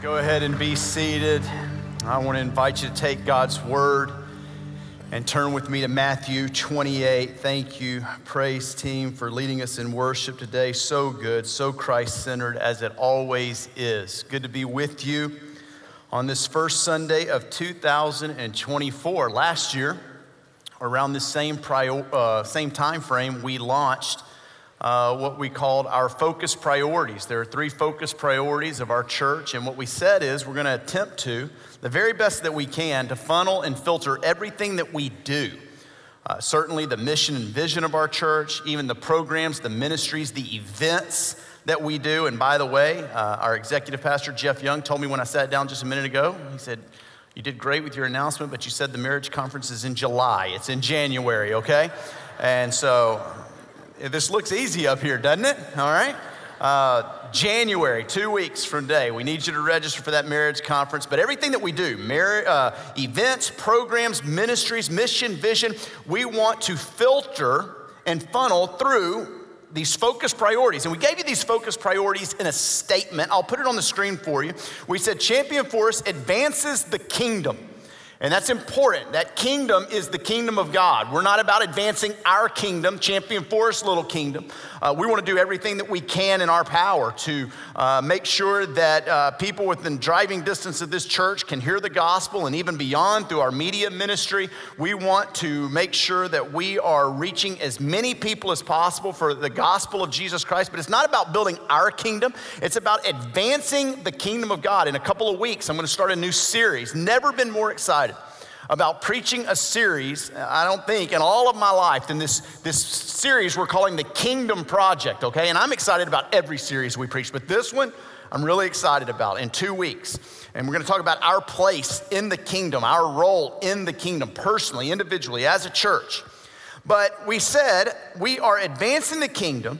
Go ahead and be seated. I want to invite you to take God's word and turn with me to Matthew 28. Thank you, praise team, for leading us in worship today. So good, so Christ centered as it always is. Good to be with you on this first Sunday of 2024. Last year, around this same, prior, uh, same time frame, we launched uh, what we called our focus priorities. There are three focus priorities of our church, and what we said is we're going to attempt to, the very best that we can, to funnel and filter everything that we do. Uh, certainly, the mission and vision of our church, even the programs, the ministries, the events that we do. And by the way, uh, our executive pastor, Jeff Young, told me when I sat down just a minute ago, he said, You did great with your announcement, but you said the marriage conference is in July. It's in January, okay? And so this looks easy up here, doesn't it? All right. Uh, January, two weeks from today, we need you to register for that marriage conference. But everything that we do, mar- uh, events, programs, ministries, mission, vision, we want to filter and funnel through these focus priorities. And we gave you these focus priorities in a statement. I'll put it on the screen for you. We said Champion Forest advances the kingdom. And that's important. That kingdom is the kingdom of God. We're not about advancing our kingdom, Champion Forest little kingdom. Uh, we want to do everything that we can in our power to uh, make sure that uh, people within driving distance of this church can hear the gospel and even beyond through our media ministry. We want to make sure that we are reaching as many people as possible for the gospel of Jesus Christ. But it's not about building our kingdom, it's about advancing the kingdom of God. In a couple of weeks, I'm going to start a new series. Never been more excited about preaching a series, I don't think, in all of my life than this, this series we're calling the Kingdom Project, okay? And I'm excited about every series we preach, but this one I'm really excited about in two weeks. And we're gonna talk about our place in the kingdom, our role in the kingdom, personally, individually, as a church. But we said we are advancing the kingdom,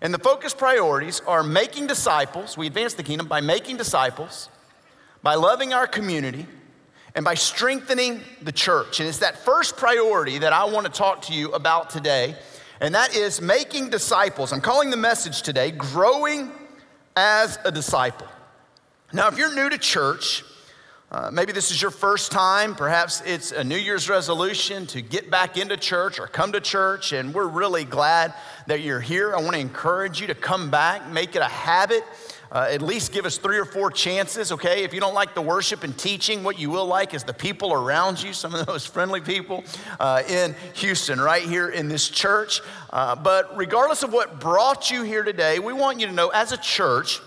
and the focus priorities are making disciples. We advance the kingdom by making disciples, by loving our community, and by strengthening the church. And it's that first priority that I want to talk to you about today, and that is making disciples. I'm calling the message today Growing as a Disciple. Now, if you're new to church, uh, maybe this is your first time. Perhaps it's a New Year's resolution to get back into church or come to church, and we're really glad that you're here. I want to encourage you to come back, make it a habit uh, at least give us three or four chances, okay? If you don't like the worship and teaching, what you will like is the people around you, some of those friendly people uh, in Houston, right here in this church. Uh, but regardless of what brought you here today, we want you to know as a church,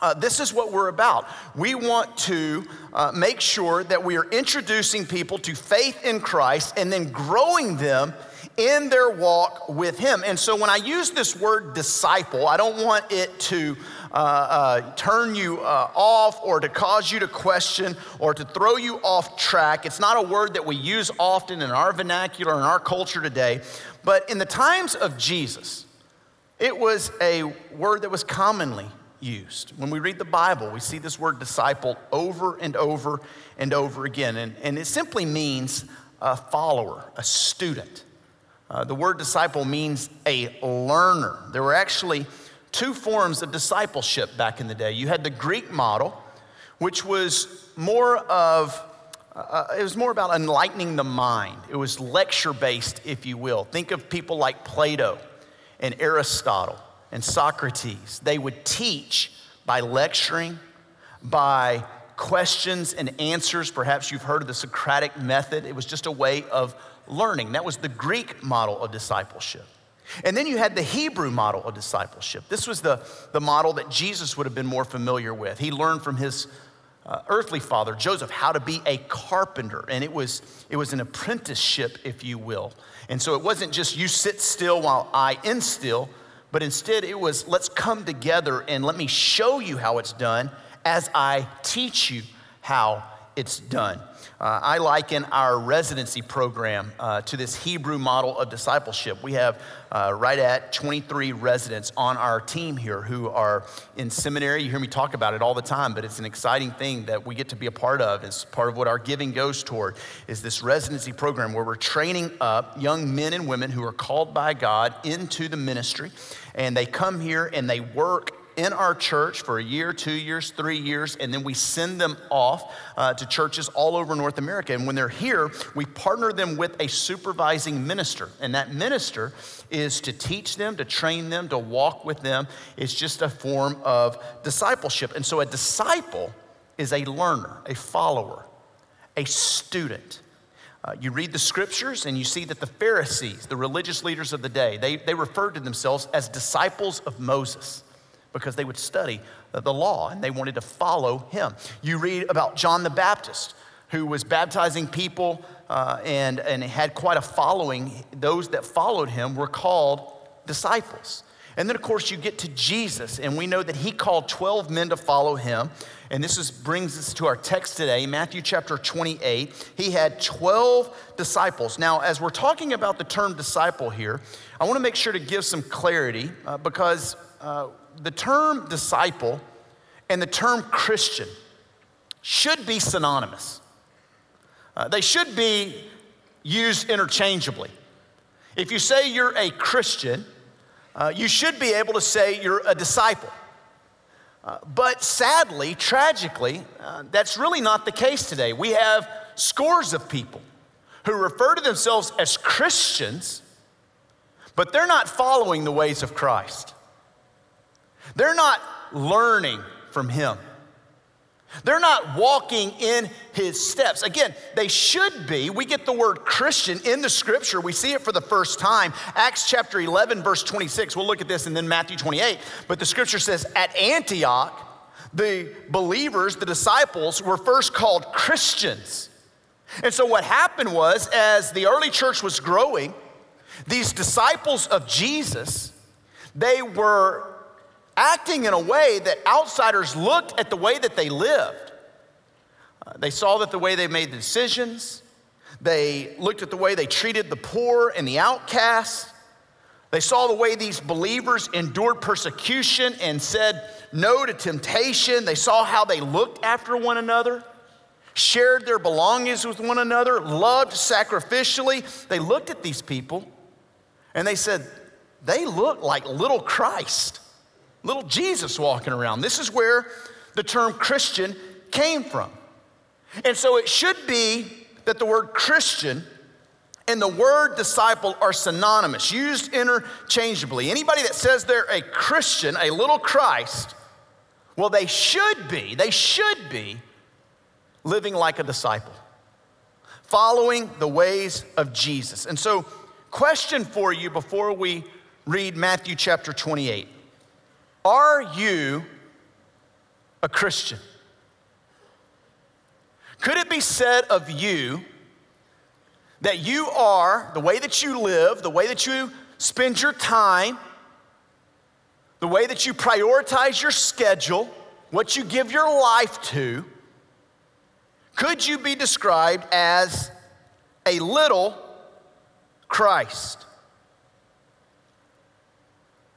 uh, this is what we're about. We want to uh, make sure that we are introducing people to faith in Christ and then growing them in their walk with Him. And so when I use this word disciple, I don't want it to uh, uh, turn you uh, off or to cause you to question or to throw you off track. It's not a word that we use often in our vernacular, in our culture today. But in the times of Jesus, it was a word that was commonly used. When we read the Bible, we see this word disciple over and over and over again. And, and it simply means a follower, a student. Uh, the word disciple means a learner. There were actually two forms of discipleship back in the day. You had the Greek model, which was more of uh, it was more about enlightening the mind. It was lecture based, if you will. Think of people like Plato and Aristotle and Socrates. They would teach by lecturing, by questions and answers. Perhaps you've heard of the Socratic method. It was just a way of learning. That was the Greek model of discipleship. And then you had the Hebrew model of discipleship. This was the, the model that Jesus would have been more familiar with. He learned from his uh, earthly father, Joseph, how to be a carpenter. And it was, it was an apprenticeship, if you will. And so it wasn't just you sit still while I instill, but instead it was let's come together and let me show you how it's done as I teach you how it's done. Uh, I liken our residency program uh, to this Hebrew model of discipleship. We have uh, right at 23 residents on our team here who are in seminary. You hear me talk about it all the time, but it's an exciting thing that we get to be a part of. It's part of what our giving goes toward is this residency program where we're training up young men and women who are called by God into the ministry, and they come here and they work in our church for a year, two years, three years, and then we send them off uh, to churches all over North America. And when they're here, we partner them with a supervising minister. And that minister is to teach them, to train them, to walk with them. It's just a form of discipleship. And so a disciple is a learner, a follower, a student. Uh, you read the scriptures and you see that the Pharisees, the religious leaders of the day, they, they referred to themselves as disciples of Moses because they would study the law and they wanted to follow him. You read about John the Baptist, who was baptizing people uh, and, and had quite a following. Those that followed him were called disciples. And then, of course, you get to Jesus, and we know that he called 12 men to follow him. And this is, brings us to our text today, Matthew chapter 28. He had 12 disciples. Now, as we're talking about the term disciple here, I want to make sure to give some clarity uh, because uh, the term disciple and the term Christian should be synonymous. Uh, they should be used interchangeably. If you say you're a Christian, uh, you should be able to say you're a disciple. Uh, but sadly, tragically, uh, that's really not the case today. We have scores of people who refer to themselves as Christians, but they're not following the ways of Christ. They're not learning from Him. They're not walking in his steps. Again, they should be. We get the word Christian in the scripture. We see it for the first time. Acts chapter 11, verse 26. We'll look at this and then Matthew 28. But the scripture says, at Antioch, the believers, the disciples, were first called Christians. And so what happened was, as the early church was growing, these disciples of Jesus, they were acting in a way that outsiders looked at the way that they lived. Uh, they saw that the way they made the decisions, they looked at the way they treated the poor and the outcasts. They saw the way these believers endured persecution and said no to temptation. They saw how they looked after one another, shared their belongings with one another, loved sacrificially. They looked at these people and they said, they look like little Christ little Jesus walking around. This is where the term Christian came from. And so it should be that the word Christian and the word disciple are synonymous, used interchangeably. Anybody that says they're a Christian, a little Christ, well, they should be, they should be living like a disciple, following the ways of Jesus. And so, question for you before we read Matthew chapter 28 are you a Christian? Could it be said of you that you are, the way that you live, the way that you spend your time, the way that you prioritize your schedule, what you give your life to, could you be described as a little Christ?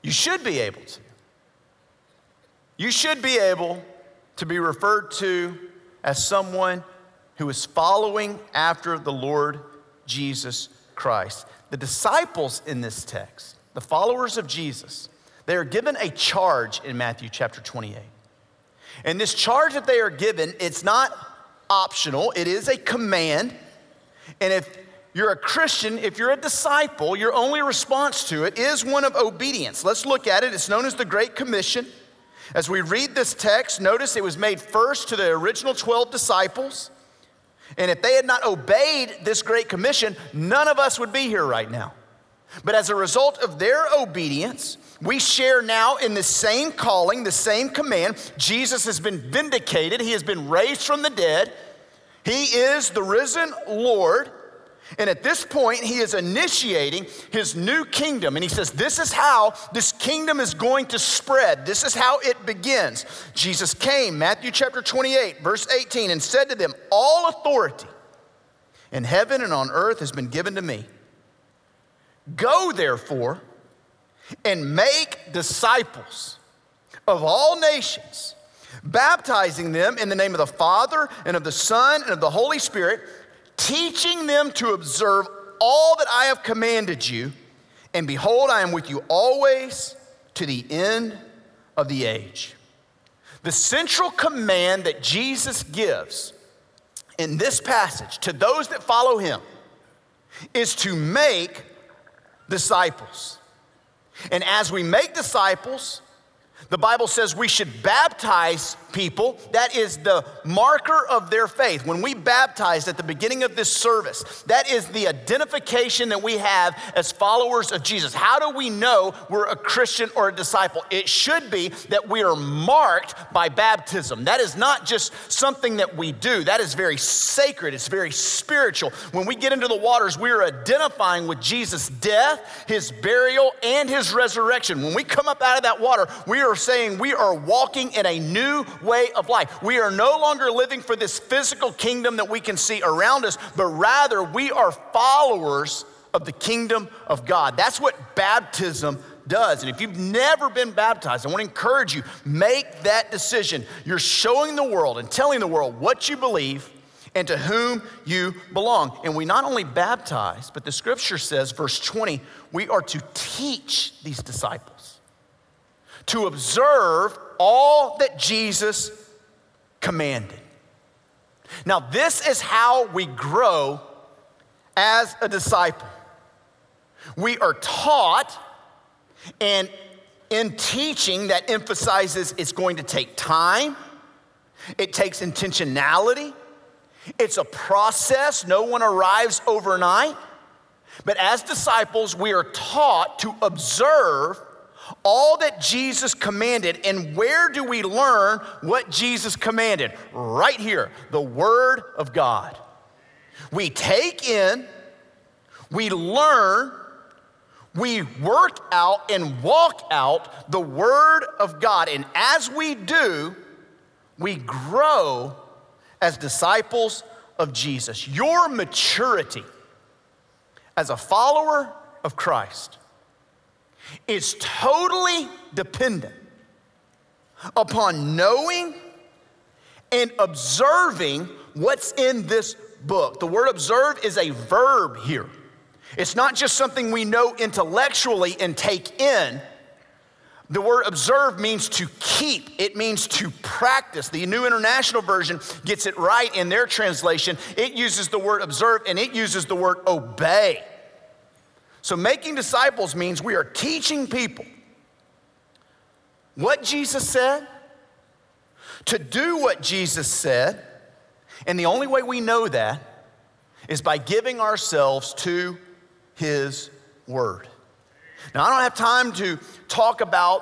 You should be able to. You should be able to be referred to as someone who is following after the Lord Jesus Christ. The disciples in this text, the followers of Jesus, they are given a charge in Matthew chapter 28. And this charge that they are given, it's not optional, it is a command. And if you're a Christian, if you're a disciple, your only response to it is one of obedience. Let's look at it. It's known as the Great Commission. As we read this text, notice it was made first to the original 12 disciples. And if they had not obeyed this great commission, none of us would be here right now. But as a result of their obedience, we share now in the same calling, the same command. Jesus has been vindicated, he has been raised from the dead. He is the risen Lord. And at this point, he is initiating his new kingdom. And he says, This is how this kingdom is going to spread. This is how it begins. Jesus came, Matthew chapter 28, verse 18, and said to them, All authority in heaven and on earth has been given to me. Go, therefore, and make disciples of all nations, baptizing them in the name of the Father and of the Son and of the Holy Spirit teaching them to observe all that I have commanded you. And behold, I am with you always to the end of the age. The central command that Jesus gives in this passage to those that follow him is to make disciples. And as we make disciples, the Bible says we should baptize people. That is the marker of their faith. When we baptize at the beginning of this service, that is the identification that we have as followers of Jesus. How do we know we're a Christian or a disciple? It should be that we are marked by baptism. That is not just something that we do, that is very sacred, it's very spiritual. When we get into the waters, we are identifying with Jesus' death, his burial, and his resurrection. When we come up out of that water, we are saying we are walking in a new way of life. We are no longer living for this physical kingdom that we can see around us, but rather we are followers of the kingdom of God. That's what baptism does. And if you've never been baptized, I want to encourage you, make that decision. You're showing the world and telling the world what you believe and to whom you belong. And we not only baptize, but the scripture says, verse 20, we are to teach these disciples to observe all that Jesus commanded. Now, this is how we grow as a disciple. We are taught, and in teaching, that emphasizes it's going to take time, it takes intentionality, it's a process. No one arrives overnight. But as disciples, we are taught to observe all that Jesus commanded. And where do we learn what Jesus commanded? Right here, the Word of God. We take in, we learn, we work out and walk out the Word of God. And as we do, we grow as disciples of Jesus. Your maturity as a follower of Christ is totally dependent upon knowing and observing what's in this book. The word observe is a verb here. It's not just something we know intellectually and take in. The word observe means to keep, it means to practice. The New International Version gets it right in their translation. It uses the word observe and it uses the word obey. So, making disciples means we are teaching people what Jesus said, to do what Jesus said, and the only way we know that is by giving ourselves to His Word. Now, I don't have time to talk about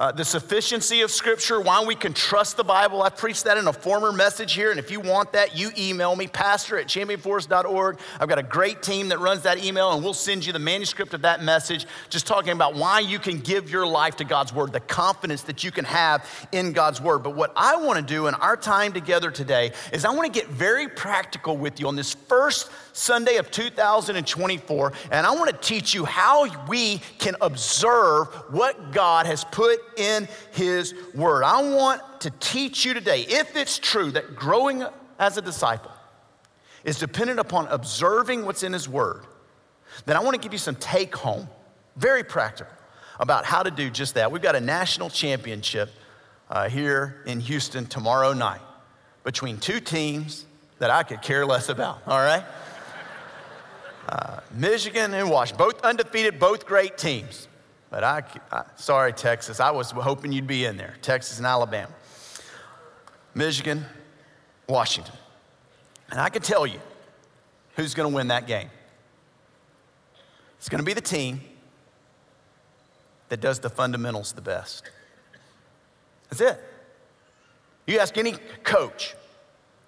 uh, the sufficiency of Scripture, why we can trust the Bible. I preached that in a former message here, and if you want that, you email me, pastor at championforest.org. I've got a great team that runs that email, and we'll send you the manuscript of that message, just talking about why you can give your life to God's Word, the confidence that you can have in God's Word. But what I want to do in our time together today is I want to get very practical with you on this first Sunday of 2024, and I want to teach you how we can observe what God has put in His Word. I want to teach you today, if it's true that growing as a disciple is dependent upon observing what's in His Word, then I want to give you some take home, very practical, about how to do just that. We've got a national championship uh, here in Houston tomorrow night between two teams that I could care less about, all right? Uh, Michigan and Washington, both undefeated, both great teams. But I, I, sorry, Texas, I was hoping you'd be in there. Texas and Alabama, Michigan, Washington. And I can tell you who's going to win that game. It's going to be the team that does the fundamentals the best. That's it. You ask any coach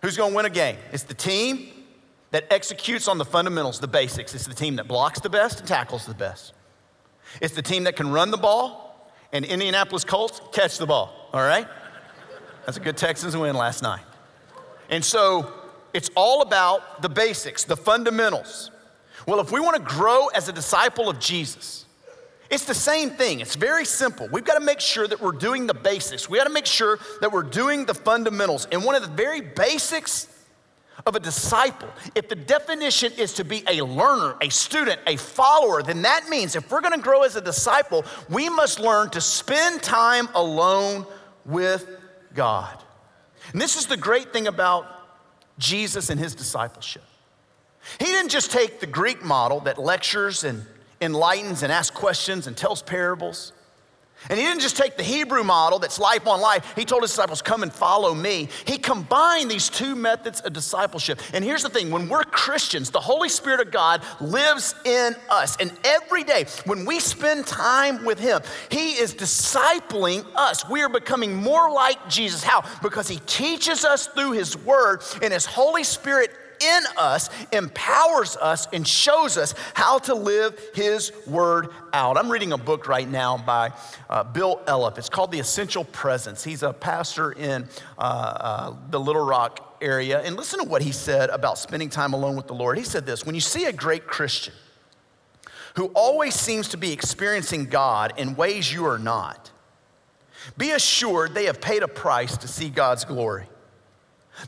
who's going to win a game, it's the team that executes on the fundamentals, the basics. It's the team that blocks the best and tackles the best. It's the team that can run the ball, and Indianapolis Colts catch the ball, all right? That's a good Texans win last night. And so it's all about the basics, the fundamentals. Well, if we want to grow as a disciple of Jesus, it's the same thing. It's very simple. We've got to make sure that we're doing the basics. We got to make sure that we're doing the fundamentals. And one of the very basics of a disciple, if the definition is to be a learner, a student, a follower, then that means if we're gonna grow as a disciple, we must learn to spend time alone with God. And this is the great thing about Jesus and his discipleship. He didn't just take the Greek model that lectures and enlightens and asks questions and tells parables. And he didn't just take the Hebrew model that's life on life. He told his disciples, Come and follow me. He combined these two methods of discipleship. And here's the thing when we're Christians, the Holy Spirit of God lives in us. And every day, when we spend time with him, he is discipling us. We are becoming more like Jesus. How? Because he teaches us through his word, and his Holy Spirit in us empowers us and shows us how to live His Word out. I'm reading a book right now by uh, Bill Elliff. It's called The Essential Presence. He's a pastor in uh, uh, the Little Rock area. And listen to what he said about spending time alone with the Lord. He said this When you see a great Christian who always seems to be experiencing God in ways you are not, be assured they have paid a price to see God's glory.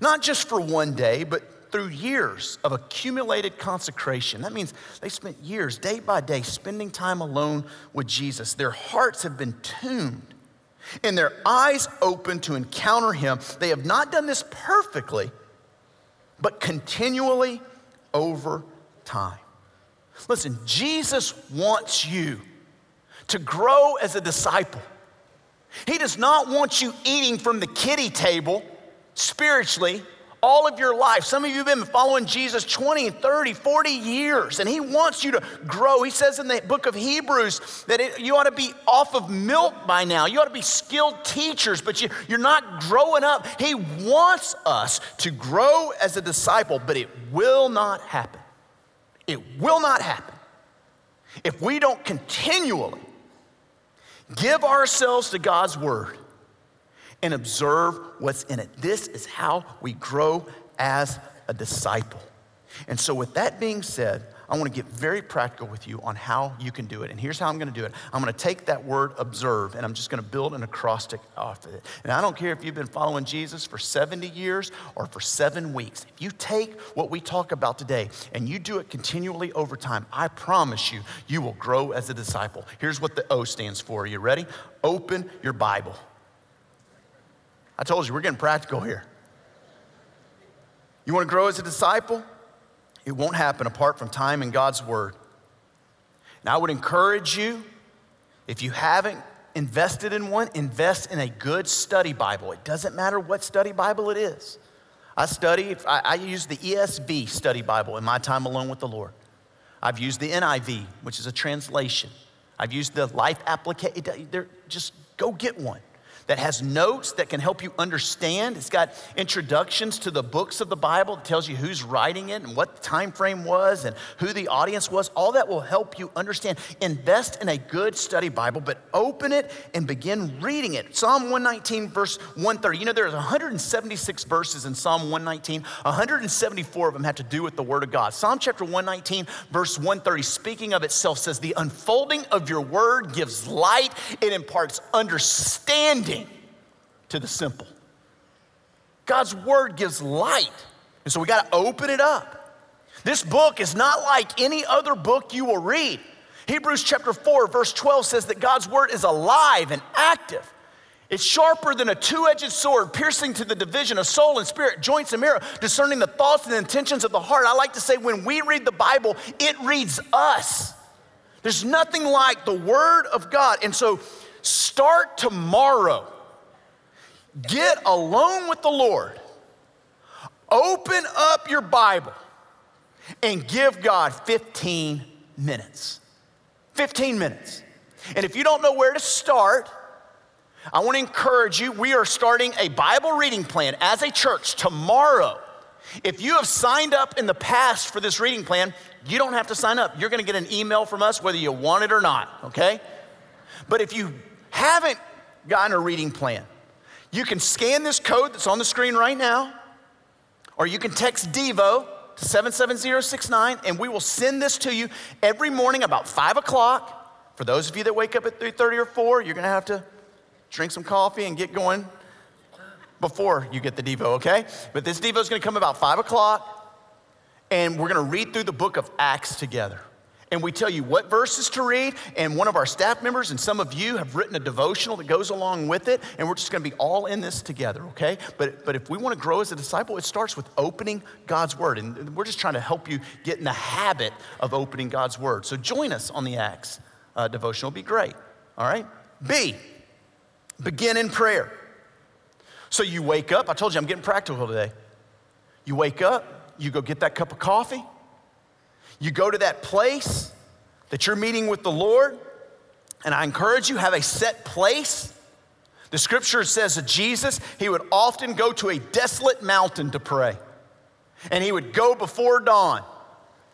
Not just for one day, but through years of accumulated consecration. That means they spent years, day by day, spending time alone with Jesus. Their hearts have been tuned and their eyes open to encounter Him. They have not done this perfectly, but continually over time. Listen, Jesus wants you to grow as a disciple. He does not want you eating from the kiddie table spiritually all of your life. Some of you have been following Jesus 20, 30, 40 years, and He wants you to grow. He says in the book of Hebrews that it, you ought to be off of milk by now. You ought to be skilled teachers, but you, you're not growing up. He wants us to grow as a disciple, but it will not happen. It will not happen if we don't continually give ourselves to God's word and observe what's in it. This is how we grow as a disciple. And so, with that being said, I want to get very practical with you on how you can do it. And here's how I'm going to do it I'm going to take that word observe and I'm just going to build an acrostic off of it. And I don't care if you've been following Jesus for 70 years or for seven weeks. If you take what we talk about today and you do it continually over time, I promise you, you will grow as a disciple. Here's what the O stands for. Are you ready? Open your Bible. I told you, we're getting practical here. You want to grow as a disciple? It won't happen apart from time in God's Word. And I would encourage you, if you haven't invested in one, invest in a good study Bible. It doesn't matter what study Bible it is. I study, I, I use the ESV study Bible in my time alone with the Lord. I've used the NIV, which is a translation. I've used the life application. Just go get one that has notes that can help you understand. It's got introductions to the books of the Bible. that tells you who's writing it and what the time frame was and who the audience was. All that will help you understand. Invest in a good study Bible, but open it and begin reading it. Psalm 119, verse 130. You know, there's 176 verses in Psalm 119. 174 of them have to do with the Word of God. Psalm chapter 119, verse 130, speaking of itself, says, The unfolding of your Word gives light, it imparts understanding to the simple. God's word gives light. And so we got to open it up. This book is not like any other book you will read. Hebrews chapter 4, verse 12 says that God's word is alive and active. It's sharper than a two edged sword, piercing to the division of soul and spirit, joints and marrow, discerning the thoughts and intentions of the heart. I like to say when we read the Bible, it reads us. There's nothing like the word of God. And so start tomorrow Get alone with the Lord. Open up your Bible and give God 15 minutes. 15 minutes. And if you don't know where to start, I want to encourage you. We are starting a Bible reading plan as a church tomorrow. If you have signed up in the past for this reading plan, you don't have to sign up. You're going to get an email from us whether you want it or not, okay? But if you haven't gotten a reading plan, you can scan this code that's on the screen right now, or you can text Devo to 77069, and we will send this to you every morning about 5 o'clock. For those of you that wake up at 3.30 or 4, you're going to have to drink some coffee and get going before you get the Devo, okay? But this Devo is gonna come about five o'clock, and we're gonna read through the book of Acts together and we tell you what verses to read. And one of our staff members and some of you have written a devotional that goes along with it. And we're just going to be all in this together, okay? But, but if we want to grow as a disciple, it starts with opening God's word. And we're just trying to help you get in the habit of opening God's word. So join us on the Acts uh, devotional. It'll be great, all right? B, begin in prayer. So you wake up. I told you I'm getting practical today. You wake up, you go get that cup of coffee you go to that place that you're meeting with the Lord, and I encourage you, have a set place. The scripture says of Jesus, he would often go to a desolate mountain to pray. And he would go before dawn.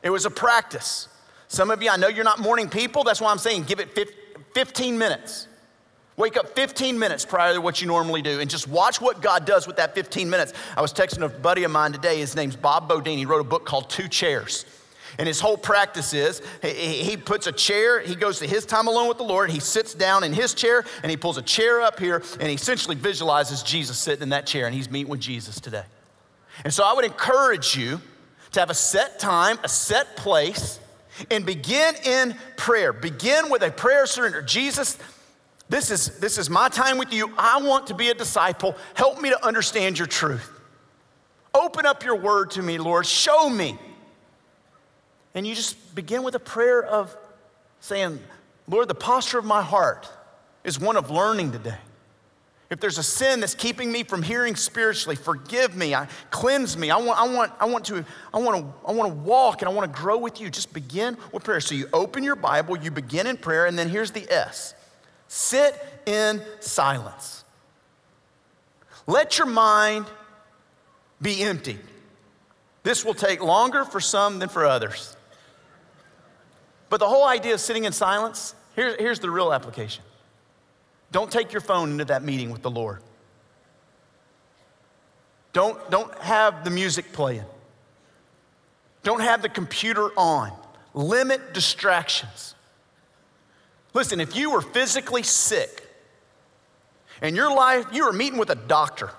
It was a practice. Some of you, I know you're not morning people. That's why I'm saying give it 15 minutes. Wake up 15 minutes prior to what you normally do and just watch what God does with that 15 minutes. I was texting a buddy of mine today. His name's Bob Beaudine. He wrote a book called Two Chairs. And his whole practice is he puts a chair, he goes to his time alone with the Lord, he sits down in his chair, and he pulls a chair up here, and he essentially visualizes Jesus sitting in that chair, and he's meeting with Jesus today. And so I would encourage you to have a set time, a set place, and begin in prayer. Begin with a prayer surrender. Jesus, this is, this is my time with you. I want to be a disciple. Help me to understand your truth. Open up your word to me, Lord. Show me and you just begin with a prayer of saying, Lord, the posture of my heart is one of learning today. If there's a sin that's keeping me from hearing spiritually, forgive me, I, cleanse me. I want, I, want, I, want to, I, want to, I want to walk and I want to grow with you. Just begin with prayer. So you open your Bible, you begin in prayer, and then here's the S sit in silence. Let your mind be empty. This will take longer for some than for others. But the whole idea of sitting in silence, here, here's the real application. Don't take your phone into that meeting with the Lord. Don't, don't have the music playing. Don't have the computer on. Limit distractions. Listen, if you were physically sick and your life, you were meeting with a doctor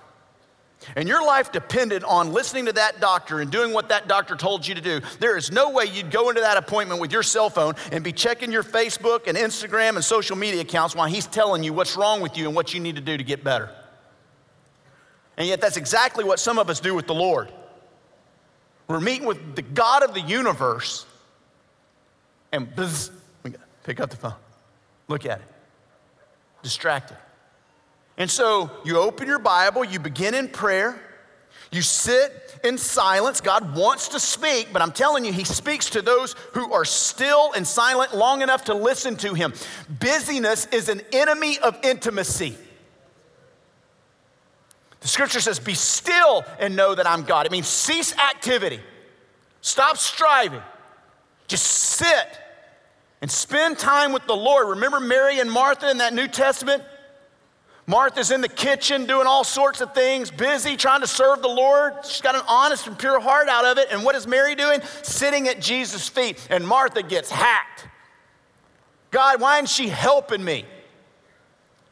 and your life depended on listening to that doctor and doing what that doctor told you to do, there is no way you'd go into that appointment with your cell phone and be checking your Facebook and Instagram and social media accounts while he's telling you what's wrong with you and what you need to do to get better. And yet, that's exactly what some of us do with the Lord. We're meeting with the God of the universe, and buzz, we pick up the phone, look at it, distracted. And so you open your Bible, you begin in prayer, you sit in silence. God wants to speak, but I'm telling you, He speaks to those who are still and silent long enough to listen to Him. Busyness is an enemy of intimacy. The scripture says, Be still and know that I'm God. It means cease activity, stop striving, just sit and spend time with the Lord. Remember Mary and Martha in that New Testament? Martha's in the kitchen doing all sorts of things, busy trying to serve the Lord. She's got an honest and pure heart out of it. And what is Mary doing? Sitting at Jesus' feet. And Martha gets hacked. God, why isn't she helping me?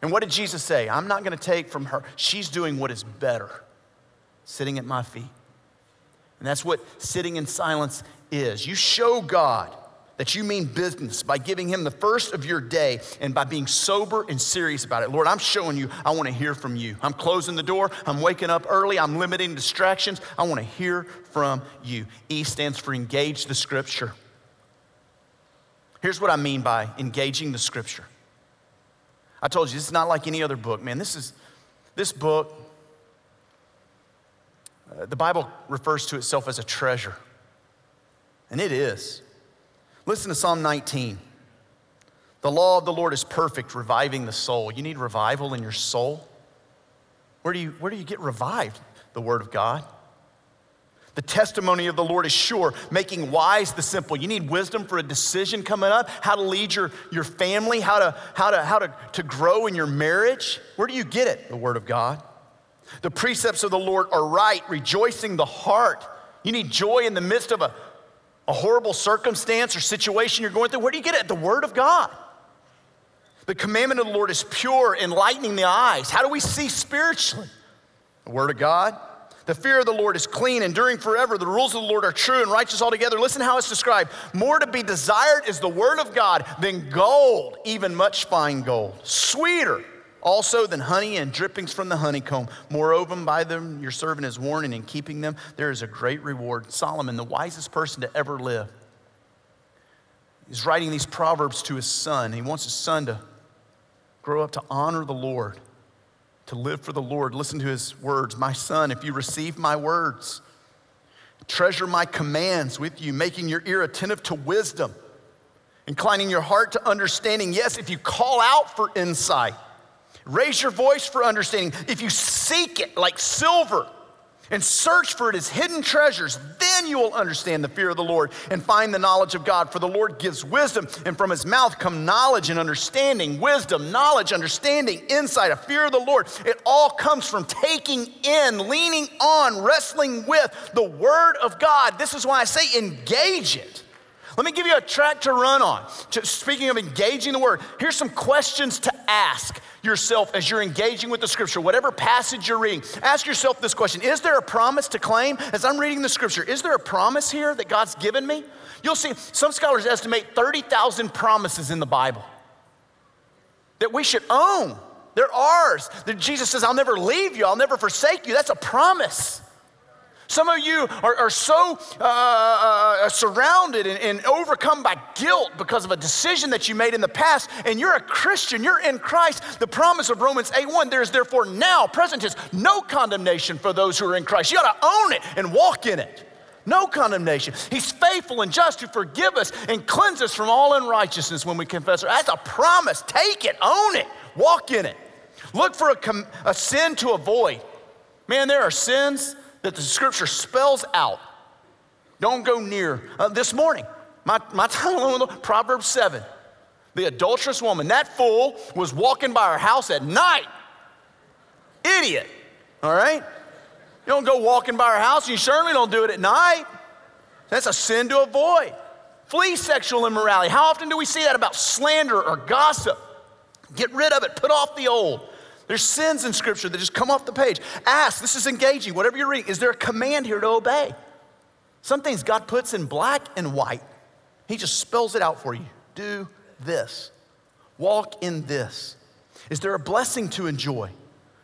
And what did Jesus say? I'm not going to take from her. She's doing what is better, sitting at my feet. And that's what sitting in silence is. You show God that you mean business by giving him the first of your day and by being sober and serious about it. Lord, I'm showing you, I want to hear from you. I'm closing the door, I'm waking up early, I'm limiting distractions. I want to hear from you. E stands for engage the scripture. Here's what I mean by engaging the scripture. I told you, this is not like any other book, man. This is, this book, uh, the Bible refers to itself as a treasure, and it is. Listen to Psalm 19. The law of the Lord is perfect, reviving the soul. You need revival in your soul? Where do you, where do you get revived? The Word of God. The testimony of the Lord is sure, making wise the simple. You need wisdom for a decision coming up, how to lead your, your family, how, to, how, to, how to, to grow in your marriage. Where do you get it? The Word of God. The precepts of the Lord are right, rejoicing the heart. You need joy in the midst of a a horrible circumstance or situation you're going through, where do you get it? The Word of God. The commandment of the Lord is pure, enlightening the eyes. How do we see spiritually? The Word of God. The fear of the Lord is clean, enduring forever. The rules of the Lord are true and righteous altogether. Listen how it's described. More to be desired is the Word of God than gold, even much fine gold. Sweeter also than honey and drippings from the honeycomb. Moreover, by them your servant is warned, and in keeping them there is a great reward. Solomon, the wisest person to ever live, he's writing these proverbs to his son. He wants his son to grow up to honor the Lord, to live for the Lord. Listen to his words My son, if you receive my words, treasure my commands with you, making your ear attentive to wisdom, inclining your heart to understanding. Yes, if you call out for insight, Raise your voice for understanding. If you seek it like silver and search for it as hidden treasures, then you will understand the fear of the Lord and find the knowledge of God. For the Lord gives wisdom, and from his mouth come knowledge and understanding. Wisdom, knowledge, understanding, insight, a fear of the Lord. It all comes from taking in, leaning on, wrestling with the word of God. This is why I say engage it. Let me give you a track to run on. Speaking of engaging the word, here's some questions to ask yourself as you're engaging with the scripture, whatever passage you're reading. Ask yourself this question Is there a promise to claim? As I'm reading the scripture, is there a promise here that God's given me? You'll see some scholars estimate 30,000 promises in the Bible that we should own. They're ours. That Jesus says, I'll never leave you, I'll never forsake you. That's a promise. Some of you are, are so uh, uh, surrounded and, and, overcome by guilt because of a decision that you made in the past, and you're a Christian, you're in Christ. The promise of Romans 8 1 there is therefore now, present tense, no condemnation for those who are in Christ. You got to own it and walk in it. No condemnation. He's faithful and just to forgive us and cleanse us from all unrighteousness when we confess. That's a promise. Take it, own it, walk in it. Look for a, a sin to avoid. Man, there are sins that the scripture spells out. Don't go near. Uh, this morning, my, my title Proverbs 7. The adulterous woman, that fool was walking by her house at night. Idiot, all right? You don't go walking by her house, you certainly don't do it at night. That's a sin to avoid. Flee sexual immorality. How often do we see that about slander or gossip? Get rid of it, put off the old. There's sins in Scripture that just come off the page. Ask, this is engaging, whatever you're reading. Is there a command here to obey? Some things God puts in black and white, He just spells it out for you. Do this, walk in this. Is there a blessing to enjoy?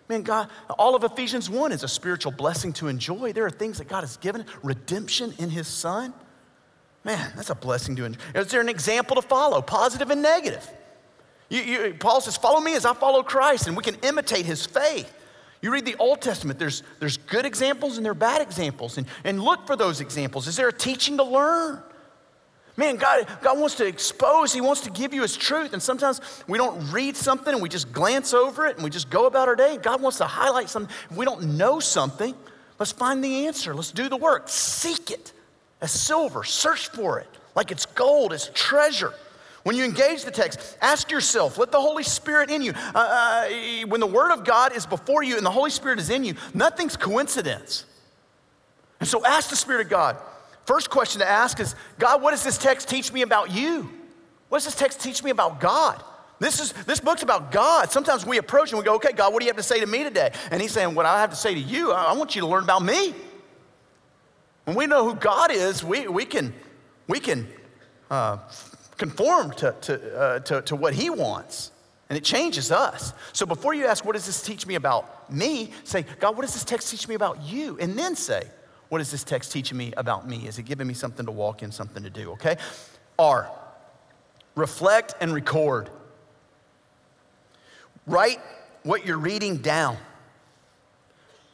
Man, God, all of Ephesians 1 is a spiritual blessing to enjoy. There are things that God has given, redemption in His Son. Man, that's a blessing to enjoy. Is there an example to follow, positive and negative? You, you, Paul says, Follow me as I follow Christ, and we can imitate his faith. You read the Old Testament, there's, there's good examples and there are bad examples, and, and look for those examples. Is there a teaching to learn? Man, God, God wants to expose, He wants to give you His truth. And sometimes we don't read something and we just glance over it and we just go about our day. God wants to highlight something. If we don't know something, let's find the answer. Let's do the work. Seek it as silver, search for it like it's gold, it's treasure. When you engage the text, ask yourself, let the Holy Spirit in you. Uh, uh, when the Word of God is before you and the Holy Spirit is in you, nothing's coincidence. And so ask the Spirit of God. First question to ask is God, what does this text teach me about you? What does this text teach me about God? This, is, this book's about God. Sometimes we approach and we go, okay, God, what do you have to say to me today? And He's saying, what I have to say to you, I, I want you to learn about me. When we know who God is, we, we can, we can uh, conform to, to, uh, to, to what He wants. And it changes us. So before you ask, what does this teach me about me? Say, God, what does this text teach me about you? And then say, what is this text teaching me about me? Is it giving me something to walk in, something to do, okay? R, reflect and record. Write what you're reading down.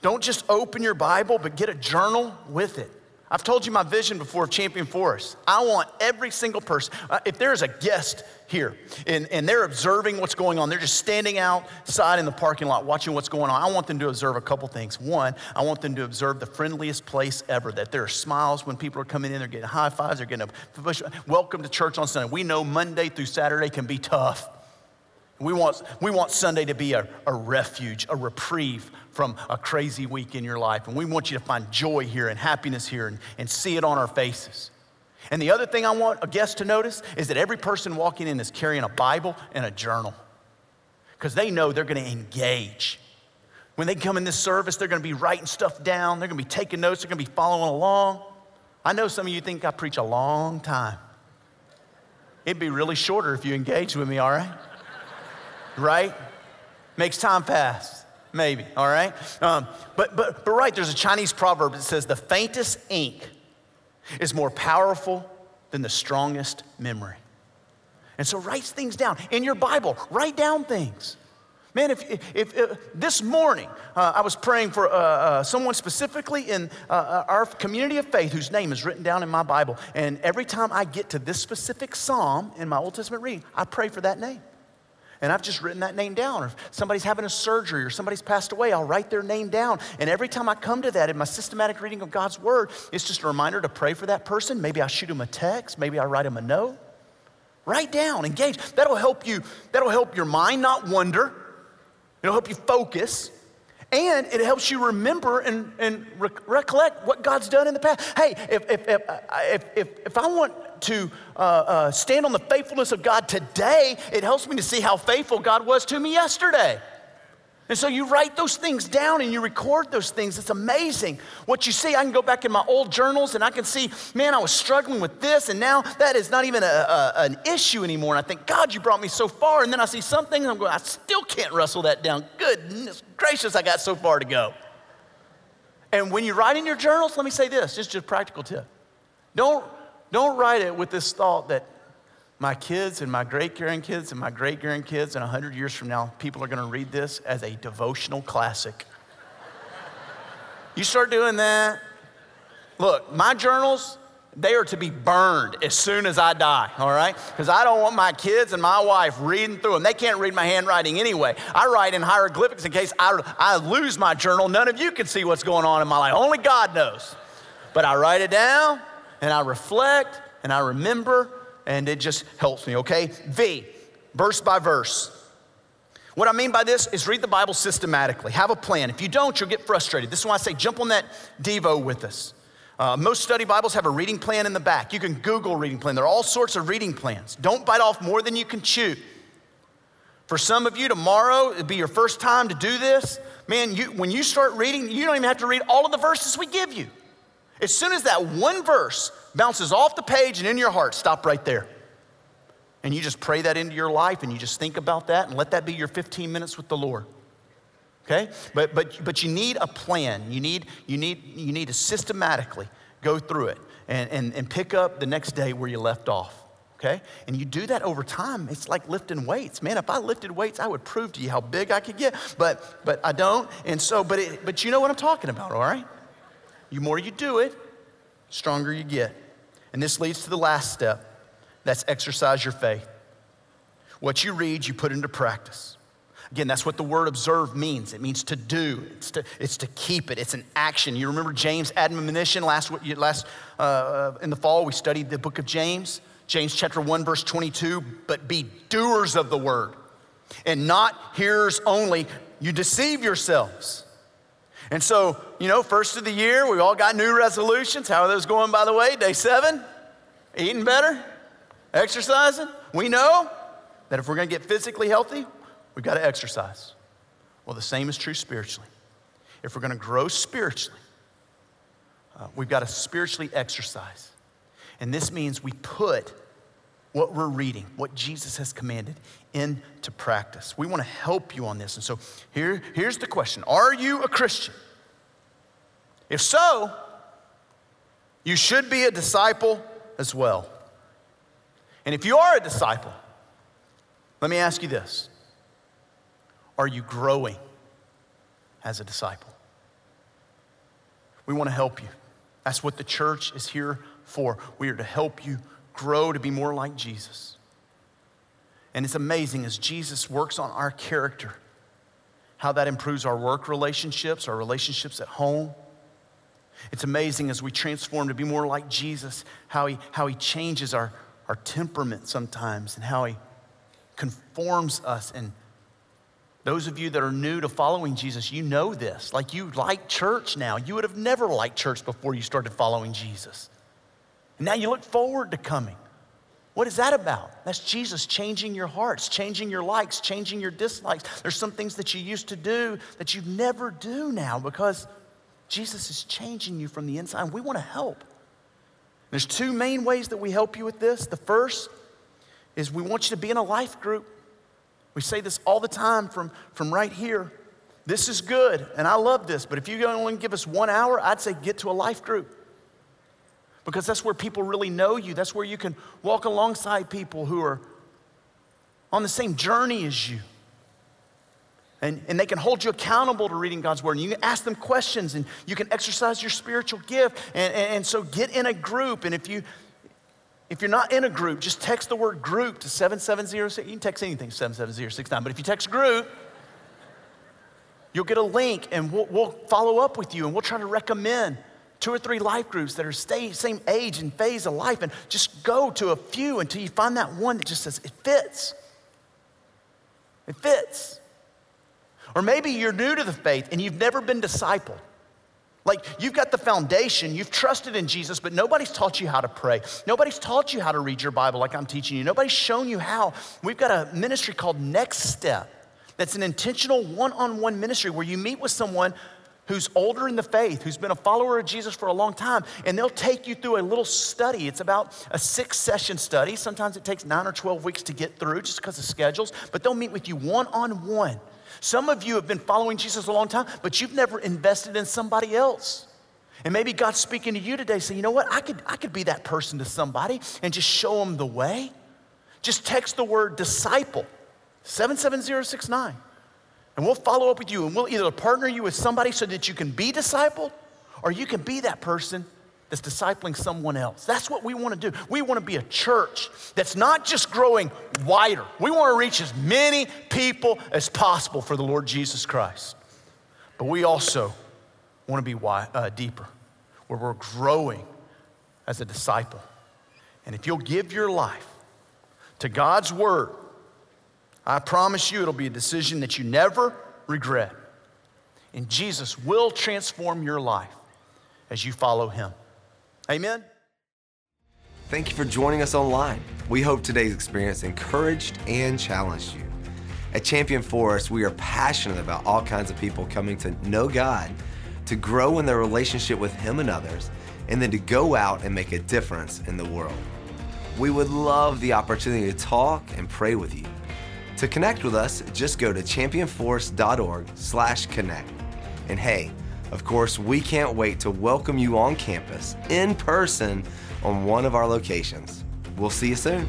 Don't just open your Bible, but get a journal with it. I've told you my vision before of Champion Forest. I want every single person, uh, if there's a guest here and, and they're observing what's going on, they're just standing outside in the parking lot watching what's going on, I want them to observe a couple things. One, I want them to observe the friendliest place ever, that there are smiles when people are coming in, they're getting high fives, they're getting a push. Welcome to church on Sunday. We know Monday through Saturday can be tough. We want, we want Sunday to be a, a refuge, a reprieve from a crazy week in your life. And we want you to find joy here and happiness here and, and see it on our faces. And the other thing I want a guest to notice is that every person walking in is carrying a Bible and a journal because they know they're going to engage. When they come in this service, they're going to be writing stuff down, they're going to be taking notes, they're going to be following along. I know some of you think I preach a long time. It'd be really shorter if you engage with me, all right? Right? Makes time pass, maybe, all right? Um, but, but, but, right, there's a Chinese proverb that says the faintest ink is more powerful than the strongest memory. And so write things down in your Bible, write down things. Man, if, if, if this morning uh, I was praying for uh, uh someone specifically in uh, uh, our community of faith whose name is written down in my Bible, and every time I get to this specific psalm in my Old Testament reading, I pray for that name. And I've just written that name down. Or if somebody's having a surgery or somebody's passed away, I'll write their name down. And every time I come to that in my systematic reading of God's word, it's just a reminder to pray for that person. Maybe I shoot them a text, maybe I write them a note. Write down, engage. That'll help you, that'll help your mind not wander It'll help you focus. And it helps you remember and, and re- recollect what God's done in the past. Hey, if, if, if, if, if, if I want to uh, uh, stand on the faithfulness of God today, it helps me to see how faithful God was to me yesterday. And so you write those things down and you record those things. It's amazing what you see. I can go back in my old journals and I can see, man, I was struggling with this, and now that is not even a, a, an issue anymore. And I think, God, you brought me so far. And then I see something and I'm going, I still can't wrestle that down. Goodness gracious, I got so far to go. And when you write in your journals, let me say this, just a practical tip. Don't, don't write it with this thought that my kids and my great grandkids and my great grandkids, and 100 years from now, people are going to read this as a devotional classic. you start doing that. Look, my journals, they are to be burned as soon as I die, all right? Because I don't want my kids and my wife reading through them. They can't read my handwriting anyway. I write in hieroglyphics in case I, I lose my journal. None of you can see what's going on in my life. Only God knows. But I write it down and I reflect and I remember and it just helps me, okay? V, verse by verse. What I mean by this is read the Bible systematically, have a plan. If you don't, you'll get frustrated. This is why I say jump on that Devo with us. Uh, most study Bibles have a reading plan in the back. You can Google reading plan. There are all sorts of reading plans. Don't bite off more than you can chew. For some of you, tomorrow it'll be your first time to do this. Man, you, when you start reading, you don't even have to read all of the verses we give you. As soon as that one verse bounces off the page and in your heart, stop right there. And you just pray that into your life and you just think about that and let that be your 15 minutes with the Lord. Okay? But, but, but you need a plan. You need, you, need, you need to systematically go through it and, and, and pick up the next day where you left off. Okay? And you do that over time. It's like lifting weights. Man, if I lifted weights, I would prove to you how big I could get. But, but I don't. And so, but, it, but you know what I'm talking about, all right? The more you do it, stronger you get. And this leads to the last step that's exercise your faith. What you read, you put into practice. Again, that's what the word observe means. It means to do, it's to, it's to keep it, it's an action. You remember James' admonition last, last uh, in the fall, we studied the book of James, James chapter 1, verse 22. But be doers of the word and not hearers only. You deceive yourselves. And so, you know, first of the year, we all got new resolutions. How are those going, by the way? Day seven? Eating better? Exercising? We know that if we're going to get physically healthy, we've got to exercise. Well, the same is true spiritually. If we're going to grow spiritually, uh, we've got to spiritually exercise. And this means we put what we're reading, what Jesus has commanded, into practice. We want to help you on this. And so here, here's the question Are you a Christian? If so, you should be a disciple as well. And if you are a disciple, let me ask you this Are you growing as a disciple? We want to help you. That's what the church is here for. We are to help you grow to be more like Jesus. And it's amazing as Jesus works on our character, how that improves our work relationships, our relationships at home. It's amazing as we transform to be more like Jesus, how he, how he changes our, our temperament sometimes and how he conforms us. And those of you that are new to following Jesus, you know this. Like you like church now. You would have never liked church before you started following Jesus. And now you look forward to coming. What is that about? That's Jesus changing your hearts, changing your likes, changing your dislikes. There's some things that you used to do that you never do now because Jesus is changing you from the inside. We want to help. There's two main ways that we help you with this. The first is we want you to be in a life group. We say this all the time from, from right here. This is good, and I love this, but if you only give us one hour, I'd say get to a life group. Because that's where people really know you. That's where you can walk alongside people who are on the same journey as you. And, and they can hold you accountable to reading God's word. And you can ask them questions and you can exercise your spiritual gift. And, and, and so get in a group. And if you if you're not in a group, just text the word group to 7706. You can text anything 77069, but if you text group, you'll get a link and we'll, we'll, follow up with you and we'll try to recommend two or three life groups that are stay, same age and phase of life and just go to a few until you find that one that just says it fits. It fits. Or maybe you're new to the faith and you've never been discipled. Like you've got the foundation, you've trusted in Jesus, but nobody's taught you how to pray. Nobody's taught you how to read your Bible like I'm teaching you. Nobody's shown you how. We've got a ministry called Next Step that's an intentional one on one ministry where you meet with someone who's older in the faith, who's been a follower of Jesus for a long time, and they'll take you through a little study. It's about a six session study. Sometimes it takes nine or 12 weeks to get through just because of schedules, but they'll meet with you one on one some of you have been following Jesus a long time, but you've never invested in somebody else. And maybe God's speaking to you today, saying, you know what, I could, I could be that person to somebody and just show them the way. Just text the word disciple, 77069. And we'll follow up with you and we'll either partner you with somebody so that you can be discipled or you can be that person that's discipling someone else. That's what we want to do. We want to be a church that's not just growing wider, we want to reach as many people as possible for the Lord Jesus Christ. But we also want to be uh, deeper, where we're growing as a disciple. And if you'll give your life to God's word, I promise you it'll be a decision that you never regret. And Jesus will transform your life as you follow him. Amen. Thank you for joining us online. We hope today's experience encouraged and challenged you. At Champion Forest, we are passionate about all kinds of people coming to know God, to grow in their relationship with Him and others, and then to go out and make a difference in the world. We would love the opportunity to talk and pray with you. To connect with us, just go to championforest.org/connect. And hey, of course, we can't wait to welcome you on campus in person on one of our locations. We'll see you soon.